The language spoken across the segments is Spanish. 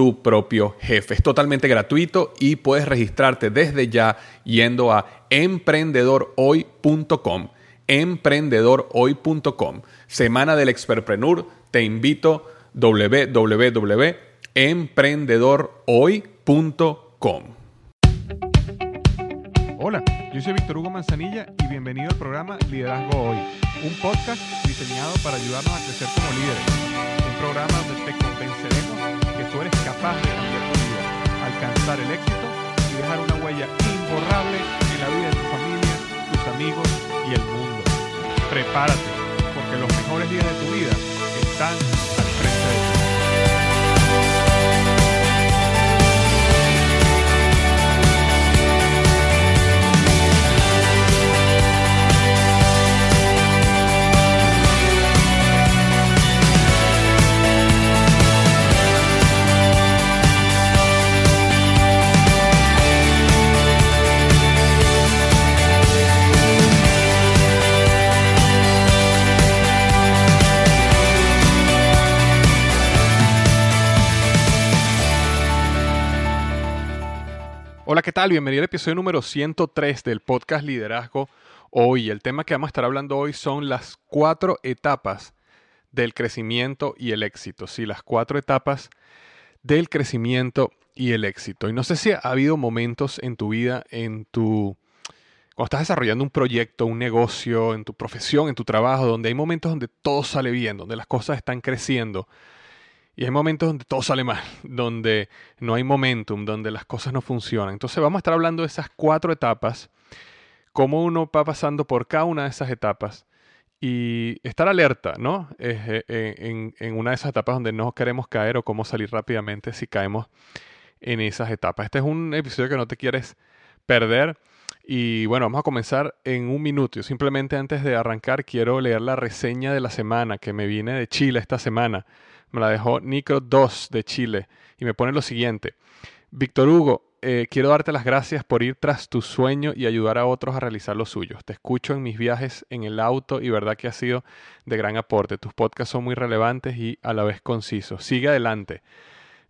tu propio jefe. Es totalmente gratuito y puedes registrarte desde ya yendo a emprendedorhoy.com. Emprendedorhoy.com. Semana del Expertpreneur. Te invito www.emprendedorhoy.com. Hola, yo soy Víctor Hugo Manzanilla y bienvenido al programa Liderazgo Hoy, un podcast diseñado para ayudarnos a crecer como líderes. Un programa donde te convenceremos que tú eres capaz de cambiar tu vida, alcanzar el éxito y dejar una huella imborrable en la vida de tu familia, tus amigos y el mundo. Prepárate, porque los mejores días de tu vida están Hola, ¿qué tal? Bienvenido al episodio número 103 del podcast Liderazgo Hoy. El tema que vamos a estar hablando hoy son las cuatro etapas del crecimiento y el éxito. Sí, las cuatro etapas del crecimiento y el éxito. Y no sé si ha habido momentos en tu vida, en tu... Cuando estás desarrollando un proyecto, un negocio, en tu profesión, en tu trabajo, donde hay momentos donde todo sale bien, donde las cosas están creciendo, y hay momentos donde todo sale mal, donde no hay momentum, donde las cosas no funcionan. Entonces vamos a estar hablando de esas cuatro etapas, cómo uno va pasando por cada una de esas etapas y estar alerta, ¿no? Eh, eh, en, una de esas etapas donde no queremos caer o cómo salir rápidamente si caemos en esas etapas. Este es un episodio que no te quieres perder. Y bueno, vamos a comenzar en un minuto. Yo simplemente antes de arrancar quiero leer la reseña de la semana que me viene de Chile esta semana me la dejó Nicro2 de Chile y me pone lo siguiente. Víctor Hugo, eh, quiero darte las gracias por ir tras tu sueño y ayudar a otros a realizar los suyos. Te escucho en mis viajes en el auto y verdad que ha sido de gran aporte. Tus podcasts son muy relevantes y a la vez concisos. Sigue adelante.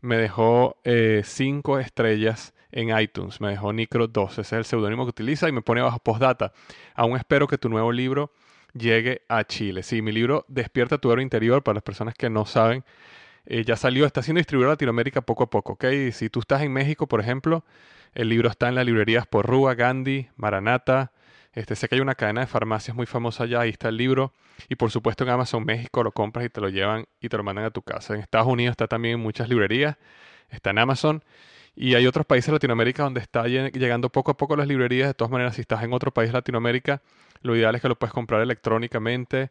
Me dejó eh, cinco estrellas en iTunes. Me dejó Nicro2. Ese es el seudónimo que utiliza y me pone bajo postdata. Aún espero que tu nuevo libro llegue a Chile. Sí, mi libro Despierta tu héroe interior, para las personas que no saben, eh, ya salió, está siendo distribuido en Latinoamérica poco a poco, ¿ok? Si tú estás en México, por ejemplo, el libro está en las librerías Porrúa, Gandhi, Maranata. Este, sé que hay una cadena de farmacias muy famosa allá, ahí está el libro. Y por supuesto en Amazon México lo compras y te lo llevan y te lo mandan a tu casa. En Estados Unidos está también en muchas librerías, está en Amazon. Y hay otros países de Latinoamérica donde está llegando poco a poco las librerías. De todas maneras, si estás en otro país de Latinoamérica, lo ideal es que lo puedes comprar electrónicamente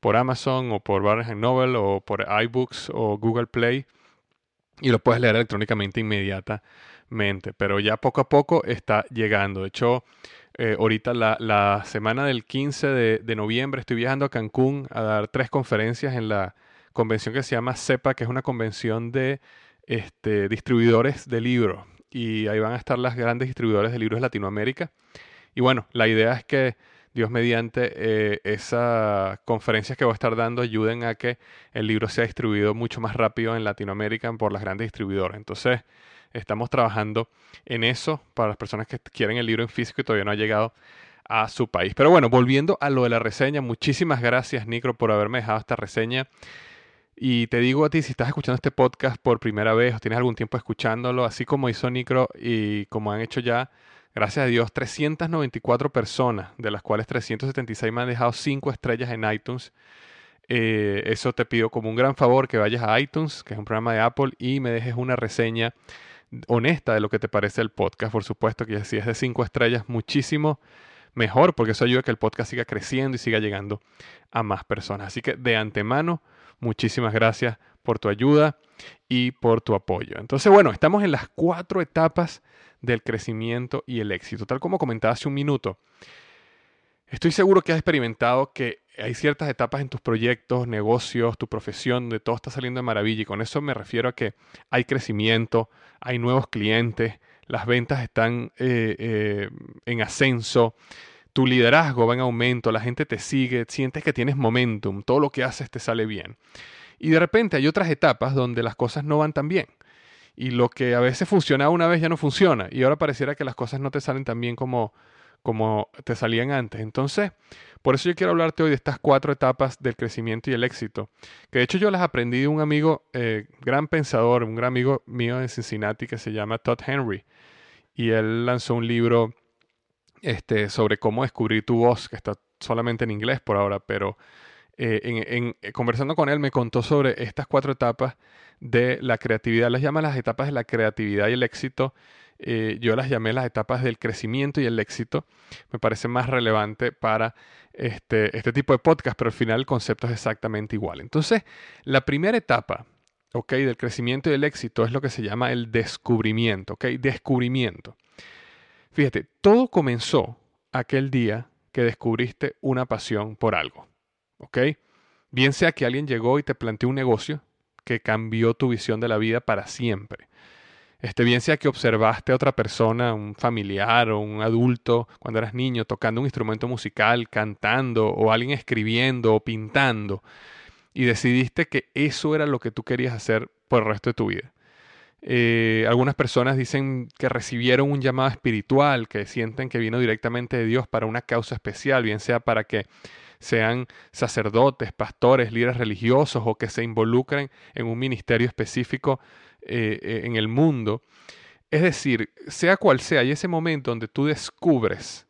por Amazon o por Barnes Noble o por iBooks o Google Play y lo puedes leer electrónicamente inmediatamente. Pero ya poco a poco está llegando. De hecho, eh, ahorita la, semana del 15 de, noviembre estoy viajando a Cancún a dar tres conferencias en la convención que se llama CEPA, que es una convención de este, distribuidores de libros. Y ahí van a estar las grandes distribuidores de libros de Latinoamérica. Y bueno, la idea es que Dios mediante eh, esas conferencias que voy a estar dando ayuden a que el libro sea distribuido mucho más rápido en Latinoamérica por las grandes distribuidoras. Entonces, estamos trabajando en eso para las personas que quieren el libro en físico y todavía no ha llegado a su país. Pero bueno, volviendo a lo de la reseña, muchísimas gracias, Nicro, por haberme dejado esta reseña. Y te digo a ti, si estás escuchando este podcast por primera vez o tienes algún tiempo escuchándolo, así como hizo Nicro y como han hecho ya gracias a Dios, 394 personas, de las cuales 376 me han dejado 5 estrellas en iTunes. Eh, eso te pido como un gran favor que vayas a iTunes, que es un programa de Apple, y me dejes una reseña honesta de lo que te parece el podcast. Por supuesto que si es de 5 estrellas, muchísimo mejor, porque eso ayuda a que el podcast siga creciendo y siga llegando a más personas. Así que de antemano, muchísimas gracias por tu ayuda y por tu apoyo. Entonces, bueno, estamos en las cuatro etapas del crecimiento y el éxito. Tal como comentaba hace un minuto, estoy seguro que has experimentado que hay ciertas etapas en tus proyectos, negocios, tu profesión, donde todo está saliendo de maravilla. Y con eso me refiero a que hay crecimiento, hay nuevos clientes, las ventas están eh, eh, en ascenso, tu liderazgo va en aumento, la gente te sigue, sientes que tienes momentum, todo lo que haces te sale bien. Y de repente hay otras etapas donde las cosas no van tan bien. Y lo que a veces funcionaba una vez ya no funciona. Y ahora pareciera que las cosas no te salen tan bien como, como te salían antes. Entonces, por eso yo quiero hablarte hoy de estas cuatro etapas del crecimiento y el éxito. Que de hecho yo las aprendí de un amigo, eh, gran pensador, un gran amigo mío de Cincinnati que se llama Todd Henry. Y él lanzó un libro este, sobre cómo descubrir tu voz, que está solamente en inglés por ahora, pero eh, conversando con él me contó sobre estas cuatro etapas de la creatividad. Las llama las etapas de la creatividad y el éxito. Eh, yo las llamé las etapas del crecimiento y el éxito. Me parece más relevante para este, este tipo de podcast, pero al final el concepto es exactamente igual. Entonces, la primera etapa ¿ok? del crecimiento y el éxito es lo que se llama el descubrimiento. ¿ok? Descubrimiento. Fíjate, todo comenzó aquel día que descubriste una pasión por algo. ¿Ok? Bien sea que alguien llegó y te planteó un negocio que cambió tu visión de la vida para siempre. Este, bien sea que observaste a otra persona, un familiar o un adulto cuando eras niño tocando un instrumento musical, cantando o alguien escribiendo o pintando y decidiste que eso era lo que tú querías hacer por el resto de tu vida. Eh, algunas personas dicen que recibieron un llamado espiritual, que sienten que vino directamente de Dios para una causa especial, bien sea para que sean sacerdotes, pastores, líderes religiosos o que se involucren en un ministerio específico eh, eh, en el mundo. Es decir, sea cual sea, hay ese momento donde tú descubres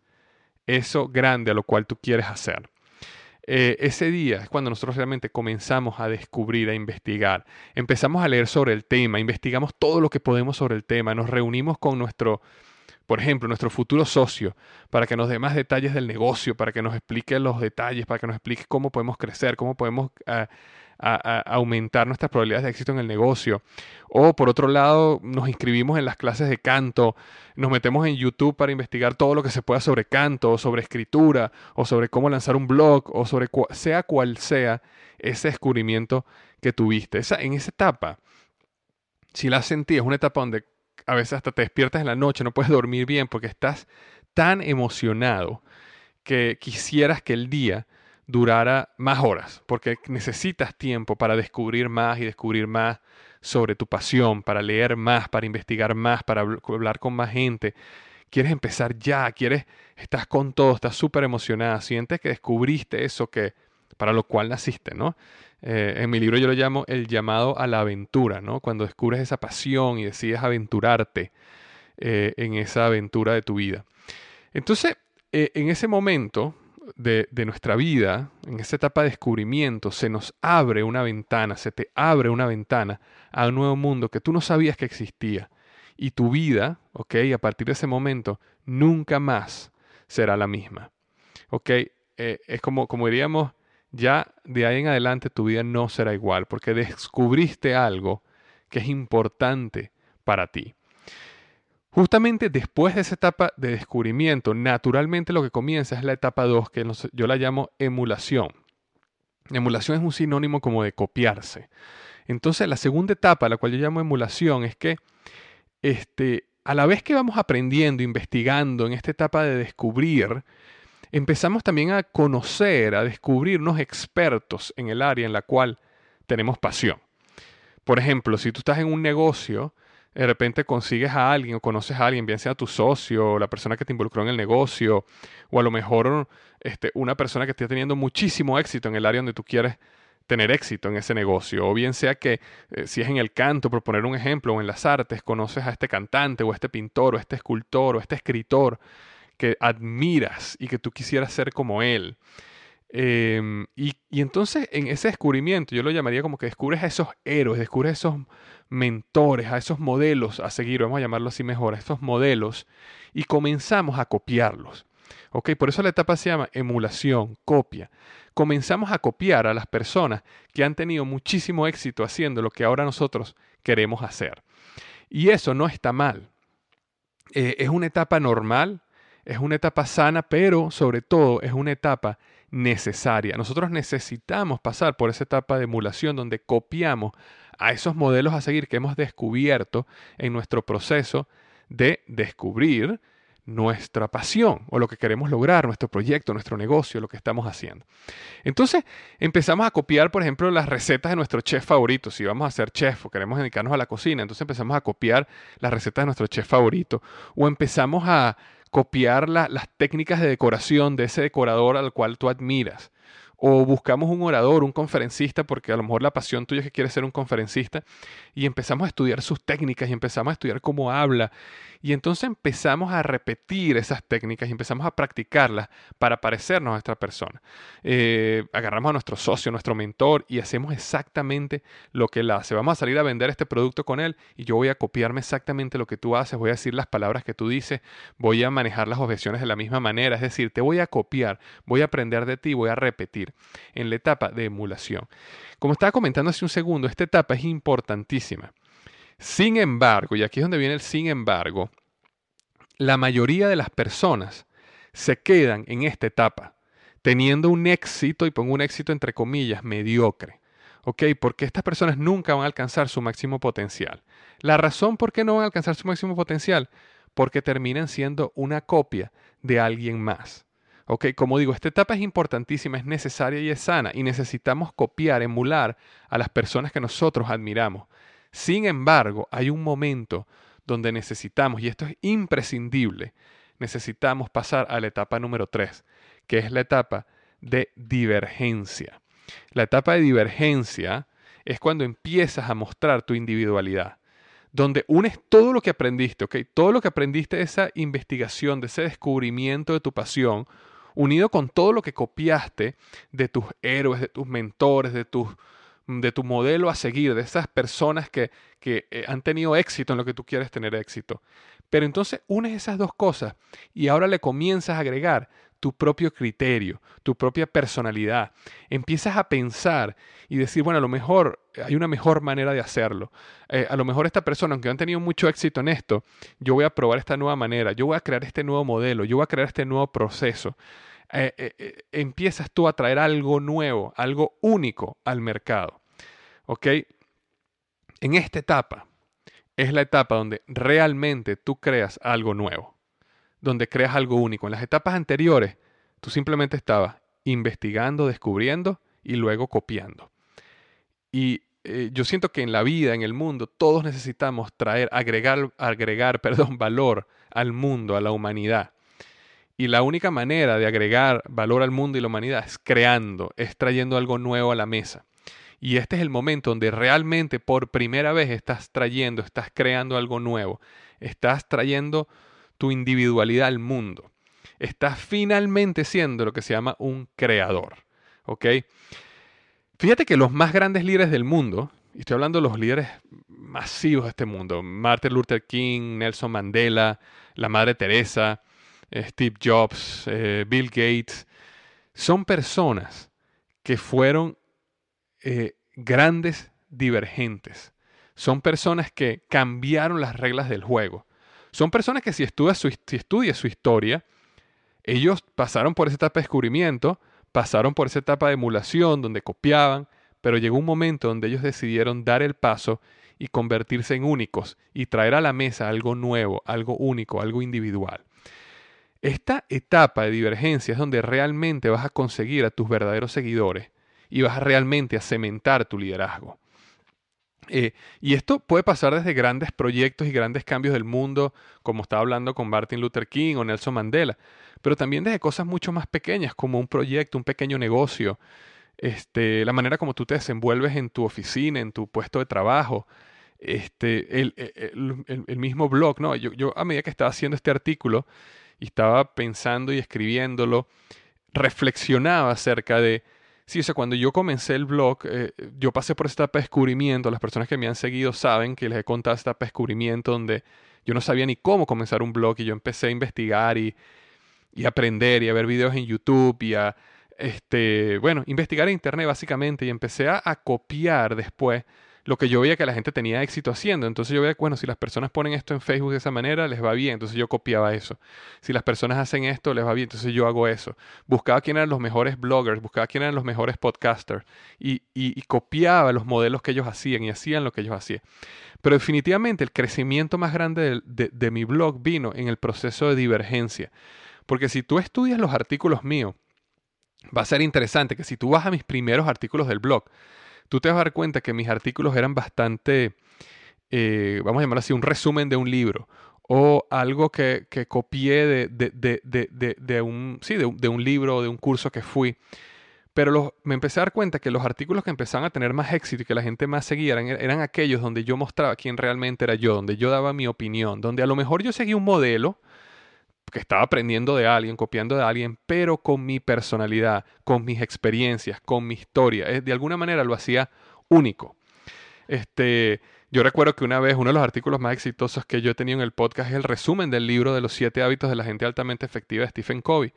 eso grande a lo cual tú quieres hacer. Eh, ese día es cuando nosotros realmente comenzamos a descubrir, a investigar. Empezamos a leer sobre el tema, investigamos todo lo que podemos sobre el tema, nos reunimos con nuestro, por ejemplo, nuestro futuro socio, para que nos dé más detalles del negocio, para que nos explique los detalles, para que nos explique cómo podemos crecer, cómo podemos ah, a, aumentar nuestras probabilidades de éxito en el negocio. O por otro lado, nos inscribimos en las clases de canto, nos metemos en YouTube para investigar todo lo que se pueda sobre canto, o sobre escritura, o sobre cómo lanzar un blog, o sobre sea cual sea ese descubrimiento que tuviste. Esa, en esa etapa, si la sentí, es una etapa donde a veces hasta te despiertas en la noche, no puedes dormir bien porque estás tan emocionado que quisieras que el día durara más horas, porque necesitas tiempo para descubrir más y descubrir más sobre tu pasión, para leer más, para investigar más, para hablar con más gente. Quieres empezar ya, quieres, estás con todo, estás súper emocionada, sientes que descubriste eso que para lo cual naciste, ¿no? Eh, en mi libro yo lo llamo el llamado a la aventura, ¿no? Cuando descubres esa pasión y decides aventurarte eh, en esa aventura de tu vida. Entonces, eh, en ese momento, de, nuestra vida, en esa etapa de descubrimiento, se nos abre una ventana, se te abre una ventana a un nuevo mundo que tú no sabías que existía. Y tu vida, ¿ok? A partir de ese momento, nunca más será la misma. ¿Ok? Eh, es como, como diríamos, ya de ahí en adelante tu vida no será igual, porque descubriste algo que es importante para ti. Justamente después de esa etapa de descubrimiento, naturalmente lo que comienza es la etapa 2, que yo la llamo emulación. Emulación es un sinónimo como de copiarse. Entonces, la segunda etapa, la cual yo llamo emulación, es que este, a la vez que vamos aprendiendo, investigando en esta etapa de descubrir, empezamos también a conocer, a descubrirnos expertos en el área en la cual tenemos pasión. Por ejemplo, si tú estás en un negocio, de repente consigues a alguien o conoces a alguien, bien sea tu socio, o la persona que te involucró en el negocio, o a lo mejor este, una persona que esté teniendo muchísimo éxito en el área donde tú quieres tener éxito en ese negocio, o bien sea que eh, si es en el canto, por poner un ejemplo, o en las artes, conoces a este cantante, o a este pintor, o a este escultor, o este escritor que admiras y que tú quisieras ser como él. Em, y, entonces en ese descubrimiento, yo lo llamaría como que descubres a esos héroes, descubres a esos mentores, a esos modelos a seguir, vamos a llamarlo así mejor, a estos modelos, y comenzamos a copiarlos. ¿Ok? Por eso la etapa se llama emulación, copia. Comenzamos a copiar a las personas que han tenido muchísimo éxito haciendo lo que ahora nosotros queremos hacer. Y eso no está mal. Eh, es una etapa normal, es una etapa sana, pero sobre todo es una etapa necesaria. Nosotros necesitamos pasar por esa etapa de emulación donde copiamos a esos modelos a seguir que hemos descubierto en nuestro proceso de descubrir nuestra pasión o lo que queremos lograr, nuestro proyecto, nuestro negocio, lo que estamos haciendo. Entonces empezamos a copiar, por ejemplo, las recetas de nuestro chef favorito. Si vamos a ser chef o queremos dedicarnos a la cocina, entonces empezamos a copiar las recetas de nuestro chef favorito o empezamos a copiar las técnicas de decoración de ese decorador al cual tú admiras. O buscamos un orador, un conferencista, porque a lo mejor la pasión tuya es que quieres ser un conferencista, y empezamos a estudiar sus técnicas y empezamos a estudiar cómo habla, y entonces empezamos a repetir esas técnicas y empezamos a practicarlas para parecernos a esta persona. Eh, agarramos a nuestro socio, nuestro mentor, y hacemos exactamente lo que él hace. Vamos a salir a vender este producto con él, y yo voy a copiarme exactamente lo que tú haces, voy a decir las palabras que tú dices, voy a manejar las objeciones de la misma manera, es decir, te voy a copiar, voy a aprender de ti, voy a repetir en la etapa de emulación. Como estaba comentando hace un segundo, esta etapa es importantísima. Sin embargo, y aquí es donde viene el sin embargo, la mayoría de las personas se quedan en esta etapa teniendo un éxito, y pongo un éxito entre comillas, mediocre. ¿Ok? Porque estas personas nunca van a alcanzar su máximo potencial. La razón por qué no van a alcanzar su máximo potencial, porque terminan siendo una copia de alguien más. Ok, como digo, esta etapa es importantísima, es necesaria y es sana y necesitamos copiar, emular a las personas que nosotros admiramos. Sin embargo, hay un momento donde necesitamos, y esto es imprescindible, necesitamos pasar a la etapa número 3, que es la etapa de divergencia. La etapa de divergencia es cuando empiezas a mostrar tu individualidad, donde unes todo lo que aprendiste, ¿ok? Todo lo que aprendiste de esa investigación, de ese descubrimiento de tu pasión, unido con todo lo que copiaste de tus héroes, de tus mentores, de, de tu modelo a seguir, de esas personas que, que eh, han tenido éxito en lo que tú quieres tener éxito. Pero entonces unes esas dos cosas y ahora le comienzas a agregar tu propio criterio, tu propia personalidad. Empiezas a pensar y decir, bueno, a lo mejor hay una mejor manera de hacerlo. Eh, a lo mejor esta persona, aunque han tenido mucho éxito en esto, yo voy a probar esta nueva manera, yo voy a crear este nuevo modelo, yo voy a crear este nuevo proceso. Eh, eh, empiezas tú a traer algo nuevo, algo único al mercado. ¿Ok? En esta etapa es la etapa donde realmente tú creas algo nuevo donde creas algo único. En las etapas anteriores, tú simplemente estabas investigando, descubriendo y luego copiando. Y eh, yo siento que en la vida, en el mundo, todos necesitamos traer, agregar, agregar perdón, valor al mundo, a la humanidad. Y la única manera de agregar valor al mundo y la humanidad es creando, es trayendo algo nuevo a la mesa. Y este es el momento donde realmente por primera vez estás trayendo, estás creando algo nuevo, estás trayendo tu individualidad al mundo. Estás finalmente siendo lo que se llama un creador. ¿Ok? Fíjate que los más grandes líderes del mundo, y estoy hablando de los líderes masivos de este mundo, Martin Luther King, Nelson Mandela, la Madre Teresa, eh, Steve Jobs, eh, Bill Gates, son personas que fueron eh, grandes divergentes. Son personas que cambiaron las reglas del juego. Son personas que si estudias su, su historia, ellos pasaron por esa etapa de descubrimiento, pasaron por esa etapa de emulación donde copiaban, pero llegó un momento donde ellos decidieron dar el paso y convertirse en únicos y traer a la mesa algo nuevo, algo único, algo individual. Esta etapa de divergencia es donde realmente vas a conseguir a tus verdaderos seguidores y vas realmente a cementar tu liderazgo. Eh, y esto puede pasar desde grandes proyectos y grandes cambios del mundo, como estaba hablando con Martin Luther King o Nelson Mandela, pero también desde cosas mucho más pequeñas, como un proyecto, un pequeño negocio, este, la manera como tú te desenvuelves en tu oficina, en tu puesto de trabajo, este, el, el, mismo blog, ¿no? Yo, yo a medida que estaba haciendo este artículo y estaba pensando y escribiéndolo, reflexionaba acerca de Sí, o sea, cuando yo comencé el blog, eh, yo pasé por de descubrimiento. Las personas que me han seguido saben que les he contado de descubrimiento donde yo no sabía ni cómo comenzar un blog y yo empecé a investigar y, y aprender y a ver videos en YouTube y a, este, bueno, investigar en Internet básicamente y empecé a copiar después lo que yo veía que la gente tenía éxito haciendo. Entonces yo veía, bueno, si las personas ponen esto en Facebook de esa manera, les va bien. Entonces yo copiaba eso. Si las personas hacen esto, les va bien. Entonces yo hago eso. Buscaba quién eran los mejores bloggers, buscaba quién eran los mejores podcasters y, y, copiaba los modelos que ellos hacían y hacían lo que ellos hacían. Pero definitivamente el crecimiento más grande de, de mi blog vino en el proceso de divergencia. Porque si tú estudias los artículos míos, va a ser interesante que si tú vas a mis primeros artículos del blog, tú te vas a dar cuenta que mis artículos eran bastante, eh, vamos a llamarlo así, un resumen de un libro o algo que, que copié de, de, de, de, un, sí, de, un libro o de un curso que fui. Pero me empecé a dar cuenta que los artículos que empezaban a tener más éxito y que la gente más seguía eran, eran aquellos donde yo mostraba quién realmente era yo, donde yo daba mi opinión, donde a lo mejor yo seguía un modelo, que estaba aprendiendo de alguien, copiando de alguien, pero con mi personalidad, con mis experiencias, con mi historia. De alguna manera lo hacía único. Este, yo recuerdo que una vez uno de los artículos más exitosos que yo he tenido en el podcast es el resumen del libro de los siete hábitos de la gente altamente efectiva de Stephen Covey.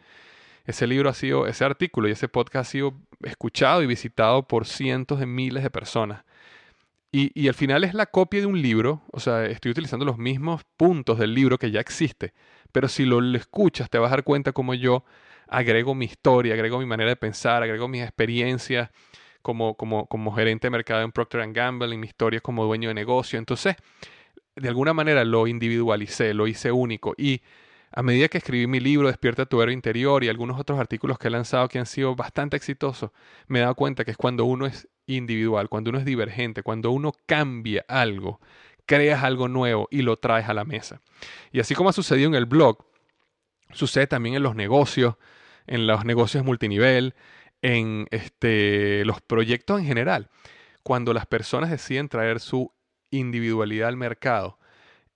Ese libro ha sido, ese artículo y ese podcast ha sido escuchado y visitado por cientos de miles de personas. Y, al final es la copia de un libro, o sea, estoy utilizando los mismos puntos del libro que ya existe, pero si lo, escuchas, te vas a dar cuenta como yo agrego mi historia, agrego mi manera de pensar, agrego mis experiencias como, como, como gerente de mercado en Procter Gamble, y mi historia como dueño de negocio. Entonces, de alguna manera lo individualicé, lo hice único. Y a medida que escribí mi libro Despierta tu héroe interior y algunos otros artículos que he lanzado que han sido bastante exitosos, me he dado cuenta que es cuando uno es individual, cuando uno es divergente, cuando uno cambia algo creas algo nuevo y lo traes a la mesa. Y así como ha sucedido en el blog, sucede también en los negocios, en los negocios multinivel, en este, los proyectos en general. Cuando las personas deciden traer su individualidad al mercado,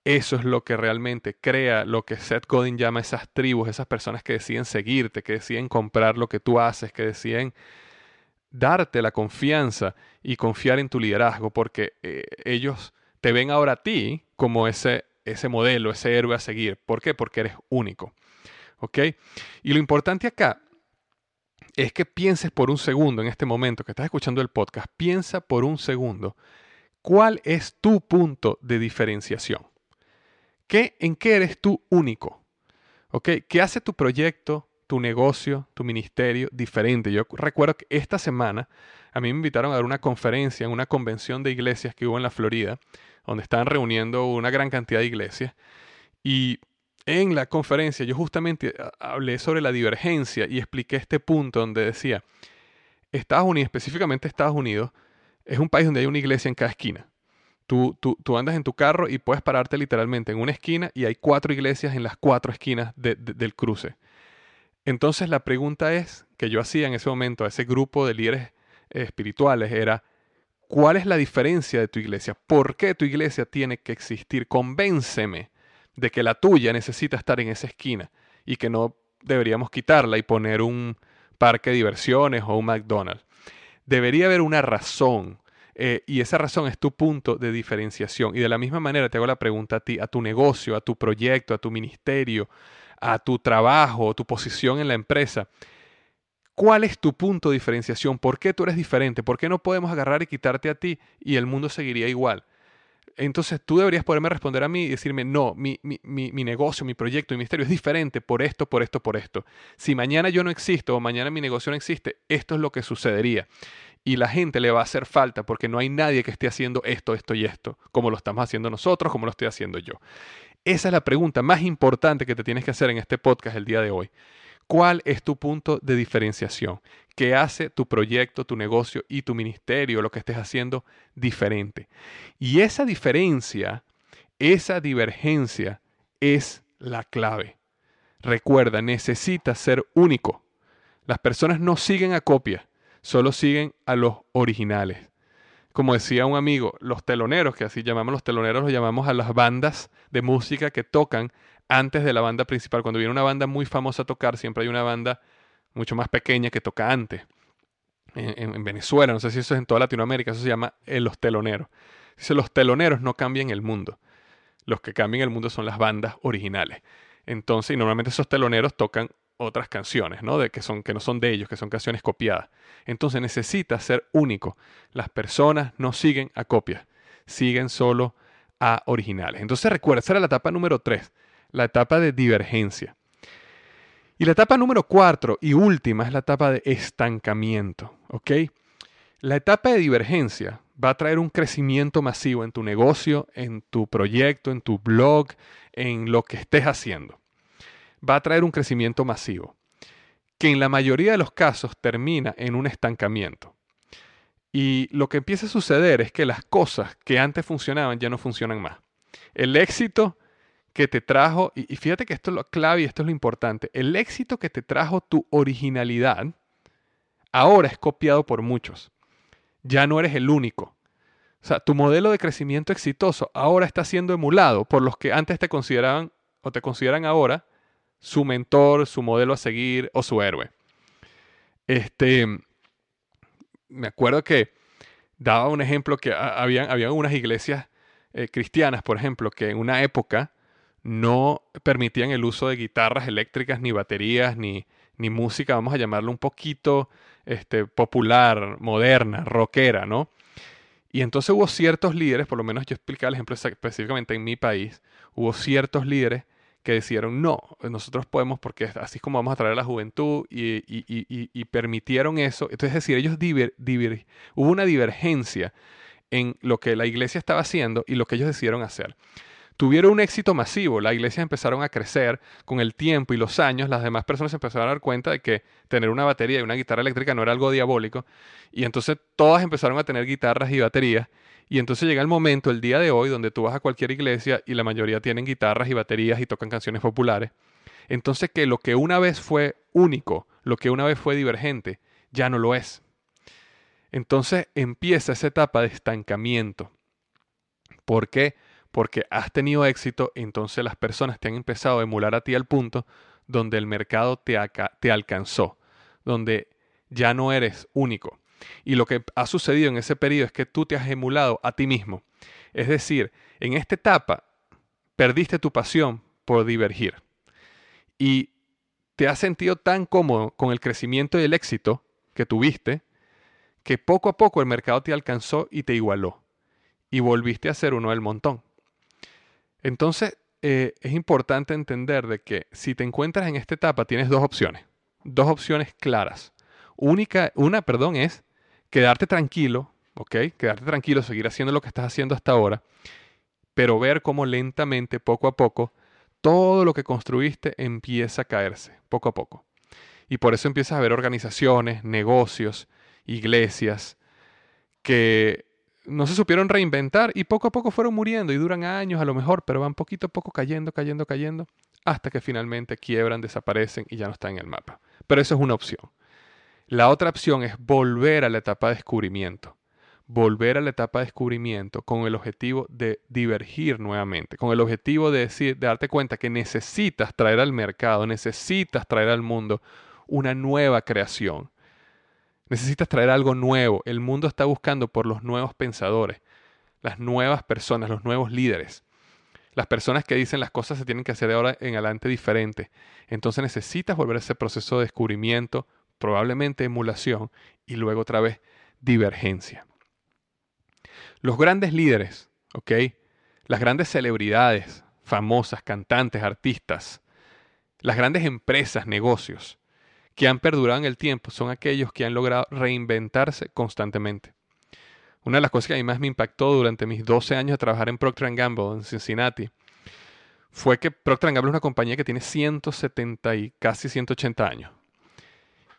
eso es lo que realmente crea lo que Seth Godin llama esas tribus, esas personas que deciden seguirte, que deciden comprar lo que tú haces, que deciden darte la confianza y confiar en tu liderazgo, porque eh, ellos te ven ahora a ti como ese, ese modelo, ese héroe a seguir. ¿Por qué? Porque eres único. ¿Ok? Y lo importante acá es que pienses por un segundo en este momento que estás escuchando el podcast, piensa por un segundo cuál es tu punto de diferenciación. ¿Qué, ¿En qué eres tú único? ¿Ok? ¿Qué hace tu proyecto, tu negocio, tu ministerio diferente? Yo recuerdo que esta semana a mí me invitaron a dar una conferencia en una convención de iglesias que hubo en la Florida donde estaban reuniendo una gran cantidad de iglesias. Y en la conferencia yo justamente hablé sobre la divergencia y expliqué este punto donde decía, Estados Unidos, específicamente Estados Unidos, es un país donde hay una iglesia en cada esquina. Tú, tú, tú, andas en tu carro y puedes pararte literalmente en una esquina y hay cuatro iglesias en las cuatro esquinas del cruce. Entonces la pregunta es que yo hacía en ese momento a ese grupo de líderes espirituales era, ¿Cuál es la diferencia de tu iglesia? ¿Por qué tu iglesia tiene que existir? Convénceme de que la tuya necesita estar en esa esquina y que no deberíamos quitarla y poner un parque de diversiones o un McDonald's. Debería haber una razón eh, y esa razón es tu punto de diferenciación. Y de la misma manera te hago la pregunta a ti, a tu negocio, a tu proyecto, a tu ministerio, a tu trabajo, a tu posición en la empresa. ¿Cuál es tu punto de diferenciación? ¿Por qué tú eres diferente? ¿Por qué no podemos agarrar y quitarte a ti y el mundo seguiría igual? Entonces tú deberías poderme responder a mí y decirme, no, mi, mi, negocio, mi proyecto, mi misterio es diferente por esto, por esto, por esto. Si mañana yo no existo o mañana mi negocio no existe, esto es lo que sucedería. Y la gente le va a hacer falta porque no hay nadie que esté haciendo esto, esto y esto, como lo estamos haciendo nosotros, como lo estoy haciendo yo. Esa es la pregunta más importante que te tienes que hacer en este podcast el día de hoy. ¿Cuál es tu punto de diferenciación? ¿Qué hace tu proyecto, tu negocio y tu ministerio, lo que estés haciendo, diferente? Y esa diferencia, esa divergencia es la clave. Recuerda, necesitas ser único. Las personas no siguen a copia, solo siguen a los originales. Como decía un amigo, los teloneros, que así llamamos los teloneros, los llamamos a las bandas de música que tocan antes de la banda principal. Cuando viene una banda muy famosa a tocar, siempre hay una banda mucho más pequeña que toca antes. En, Venezuela, no sé si eso es en toda Latinoamérica, eso se llama eh, los teloneros. Dice, los teloneros no cambian el mundo. Los que cambian el mundo son las bandas originales. Entonces, y normalmente esos teloneros tocan otras canciones, ¿no? De que, son, que no son de ellos, que son canciones copiadas. Entonces necesitas ser único. Las personas no siguen a copias, siguen solo a originales. Entonces recuerda, esa era la etapa número 3, la etapa de divergencia. Y la etapa número 4 y última es la etapa de estancamiento, ¿ok? La etapa de divergencia va a traer un crecimiento masivo en tu negocio, en tu proyecto, en tu blog, en lo que estés haciendo. Va a traer un crecimiento masivo, que en la mayoría de los casos termina en un estancamiento. Y lo que empieza a suceder es que las cosas que antes funcionaban ya no funcionan más. El éxito que te trajo, y fíjate que esto es lo clave y esto es lo importante, el éxito que te trajo tu originalidad ahora es copiado por muchos. Ya no eres el único. O sea, tu modelo de crecimiento exitoso ahora está siendo emulado por los que antes te consideraban o te consideran ahora su mentor, su modelo a seguir o su héroe. Este, me acuerdo que daba un ejemplo que habían unas iglesias eh, cristianas, por ejemplo, que en una época no permitían el uso de guitarras eléctricas, ni baterías, ni, ni música, vamos a llamarlo un poquito este, popular, moderna, rockera, ¿no? Y entonces hubo ciertos líderes, por lo menos yo explicaba el ejemplo específicamente en mi país, hubo ciertos líderes que decidieron, no, nosotros podemos porque así es como vamos a traer a la juventud y, permitieron eso. Entonces, es decir, ellos hubo una divergencia en lo que la iglesia estaba haciendo y lo que ellos decidieron hacer tuvieron un éxito masivo. Las iglesias empezaron a crecer con el tiempo y los años. Las demás personas empezaron a dar cuenta de que tener una batería y una guitarra eléctrica no era algo diabólico. Y entonces todas empezaron a tener guitarras y baterías. Y entonces llega el momento, el día de hoy, donde tú vas a cualquier iglesia y la mayoría tienen guitarras y baterías y tocan canciones populares. Entonces que lo que una vez fue único, lo que una vez fue divergente, ya no lo es. Entonces empieza esa etapa de estancamiento. ¿Por qué? porque has tenido éxito, entonces las personas te han empezado a emular a ti al punto donde el mercado te, te alcanzó, donde ya no eres único. Y lo que ha sucedido en ese periodo es que tú te has emulado a ti mismo. Es decir, en esta etapa perdiste tu pasión por divergir. Y te has sentido tan cómodo con el crecimiento y el éxito que tuviste, que poco a poco el mercado te alcanzó y te igualó. Y volviste a ser uno del montón. Entonces, eh, es importante entender de que si te encuentras en esta etapa, tienes dos opciones. Dos opciones claras. Única, una, perdón, es quedarte tranquilo, ¿ok? Quedarte tranquilo, seguir haciendo lo que estás haciendo hasta ahora, pero ver cómo lentamente, poco a poco, todo lo que construiste empieza a caerse, poco a poco. Y por eso empiezas a ver organizaciones, negocios, iglesias, que no se supieron reinventar y poco a poco fueron muriendo y duran años a lo mejor, pero van poquito a poco cayendo, cayendo, cayendo, hasta que finalmente quiebran, desaparecen y ya no están en el mapa. Pero eso es una opción. La otra opción es volver a la etapa de descubrimiento. Volver a la etapa de descubrimiento con el objetivo de divergir nuevamente, con el objetivo de decir, de darte cuenta que necesitas traer al mercado, necesitas traer al mundo una nueva creación Necesitas traer algo nuevo. El mundo está buscando por los nuevos pensadores, las nuevas personas, los nuevos líderes. Las personas que dicen las cosas se tienen que hacer de ahora en adelante diferente. Entonces necesitas volver a ese proceso de descubrimiento, probablemente emulación y luego otra vez divergencia. Los grandes líderes, ¿ok? Las grandes celebridades, famosas, cantantes, artistas, las grandes empresas, negocios, que han perdurado en el tiempo son aquellos que han logrado reinventarse constantemente. Una de las cosas que a mí más me impactó durante mis 12 años de trabajar en Procter Gamble en Cincinnati fue que Procter Gamble es una compañía que tiene 170 y casi 180 años.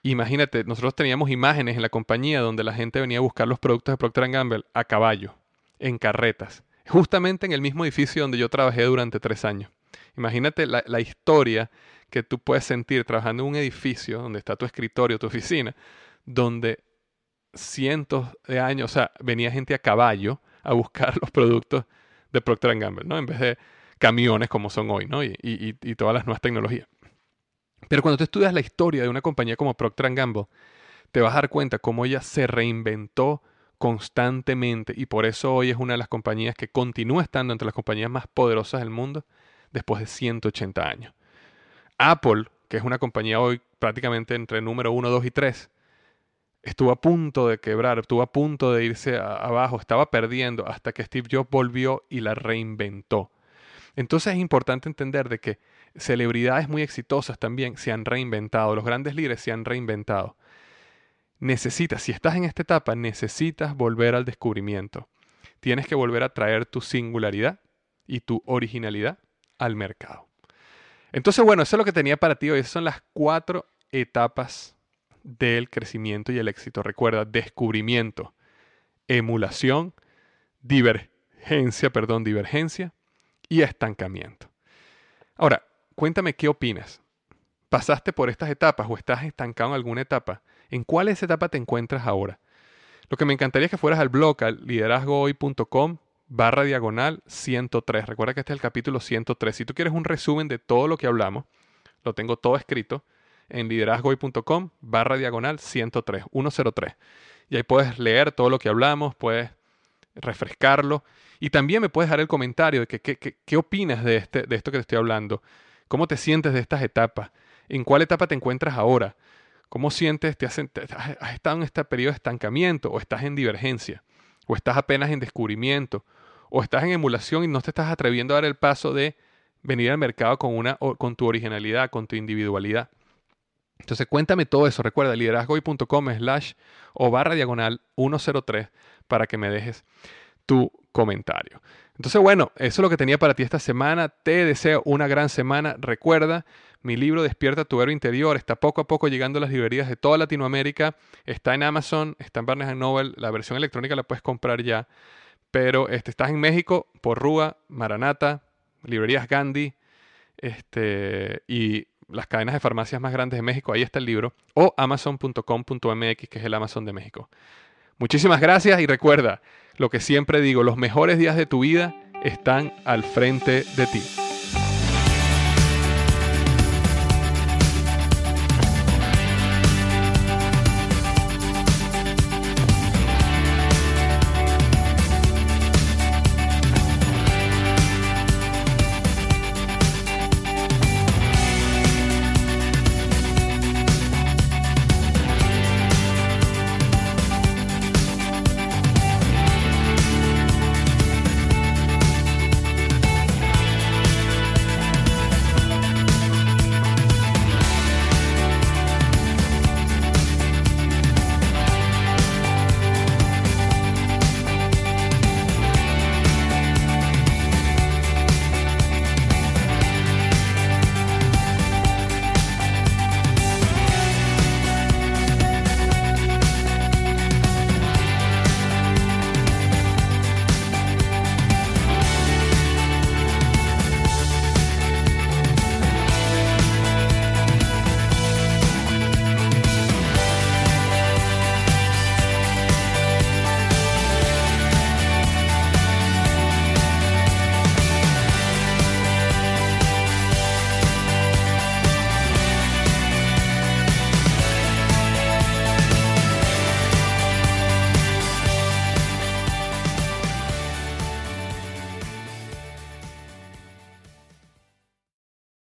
Imagínate, nosotros teníamos imágenes en la compañía donde la gente venía a buscar los productos de Procter Gamble a caballo, en carretas, justamente en el mismo edificio donde yo trabajé durante tres años. Imagínate la, la historia que tú puedes sentir trabajando en un edificio donde está tu escritorio, tu oficina, donde cientos de años, o sea, venía gente a caballo a buscar los productos de Procter Gamble, ¿no? En vez de camiones como son hoy, ¿no? Y, y, todas las nuevas tecnologías. Pero cuando tú estudias la historia de una compañía como Procter Gamble, te vas a dar cuenta cómo ella se reinventó constantemente y por eso hoy es una de las compañías que continúa estando entre las compañías más poderosas del mundo después de 180 años. Apple que es una compañía hoy prácticamente entre número 1, 2 y 3, estuvo a punto de quebrar, estuvo a punto de irse abajo, estaba perdiendo hasta que Steve Jobs volvió y la reinventó. Entonces es importante entender de que celebridades muy exitosas también se han reinventado, los grandes líderes se han reinventado. Necesitas, si estás en esta etapa, necesitas volver al descubrimiento. Tienes que volver a traer tu singularidad y tu originalidad al mercado. Entonces, bueno, eso es lo que tenía para ti hoy. Esas son las cuatro etapas del crecimiento y el éxito. Recuerda, descubrimiento, emulación, divergencia, perdón, divergencia y estancamiento. Ahora, cuéntame qué opinas. ¿Pasaste por estas etapas o estás estancado en alguna etapa? ¿En cuál es etapa te encuentras ahora? Lo que me encantaría es que fueras al blog, al liderazgohoy.com barra diagonal 103. Recuerda que este es el capítulo 103. Si tú quieres un resumen de todo lo que hablamos, lo tengo todo escrito en liderazgohoy.com barra diagonal 103, 103. Y ahí puedes leer todo lo que hablamos, puedes refrescarlo. Y también me puedes dar el comentario de que, qué opinas de, este, de esto que te estoy hablando. ¿Cómo te sientes de estas etapas? ¿En cuál etapa te encuentras ahora? ¿Cómo sientes? Te has, has estado en este periodo de estancamiento o estás en divergencia? ¿O estás apenas en descubrimiento? ¿O estás en emulación y no te estás atreviendo a dar el paso de venir al mercado con, una, con tu originalidad, con tu individualidad? Entonces cuéntame todo eso. Recuerda liderazgoy.com slash o barra diagonal 103 para que me dejes tu comentario. Entonces, bueno, eso es lo que tenía para ti esta semana. Te deseo una gran semana. Recuerda, mi libro Despierta tu héroe interior está poco a poco llegando a las librerías de toda Latinoamérica. Está en Amazon, está en Barnes Noble. La versión electrónica la puedes comprar ya. Pero este, estás en México por Rúa, Maranata, librerías Gandhi este, y las cadenas de farmacias más grandes de México. Ahí está el libro. O amazon.com.mx, que es el Amazon de México. Muchísimas gracias y recuerda lo que siempre digo, los mejores días de tu vida están al frente de ti.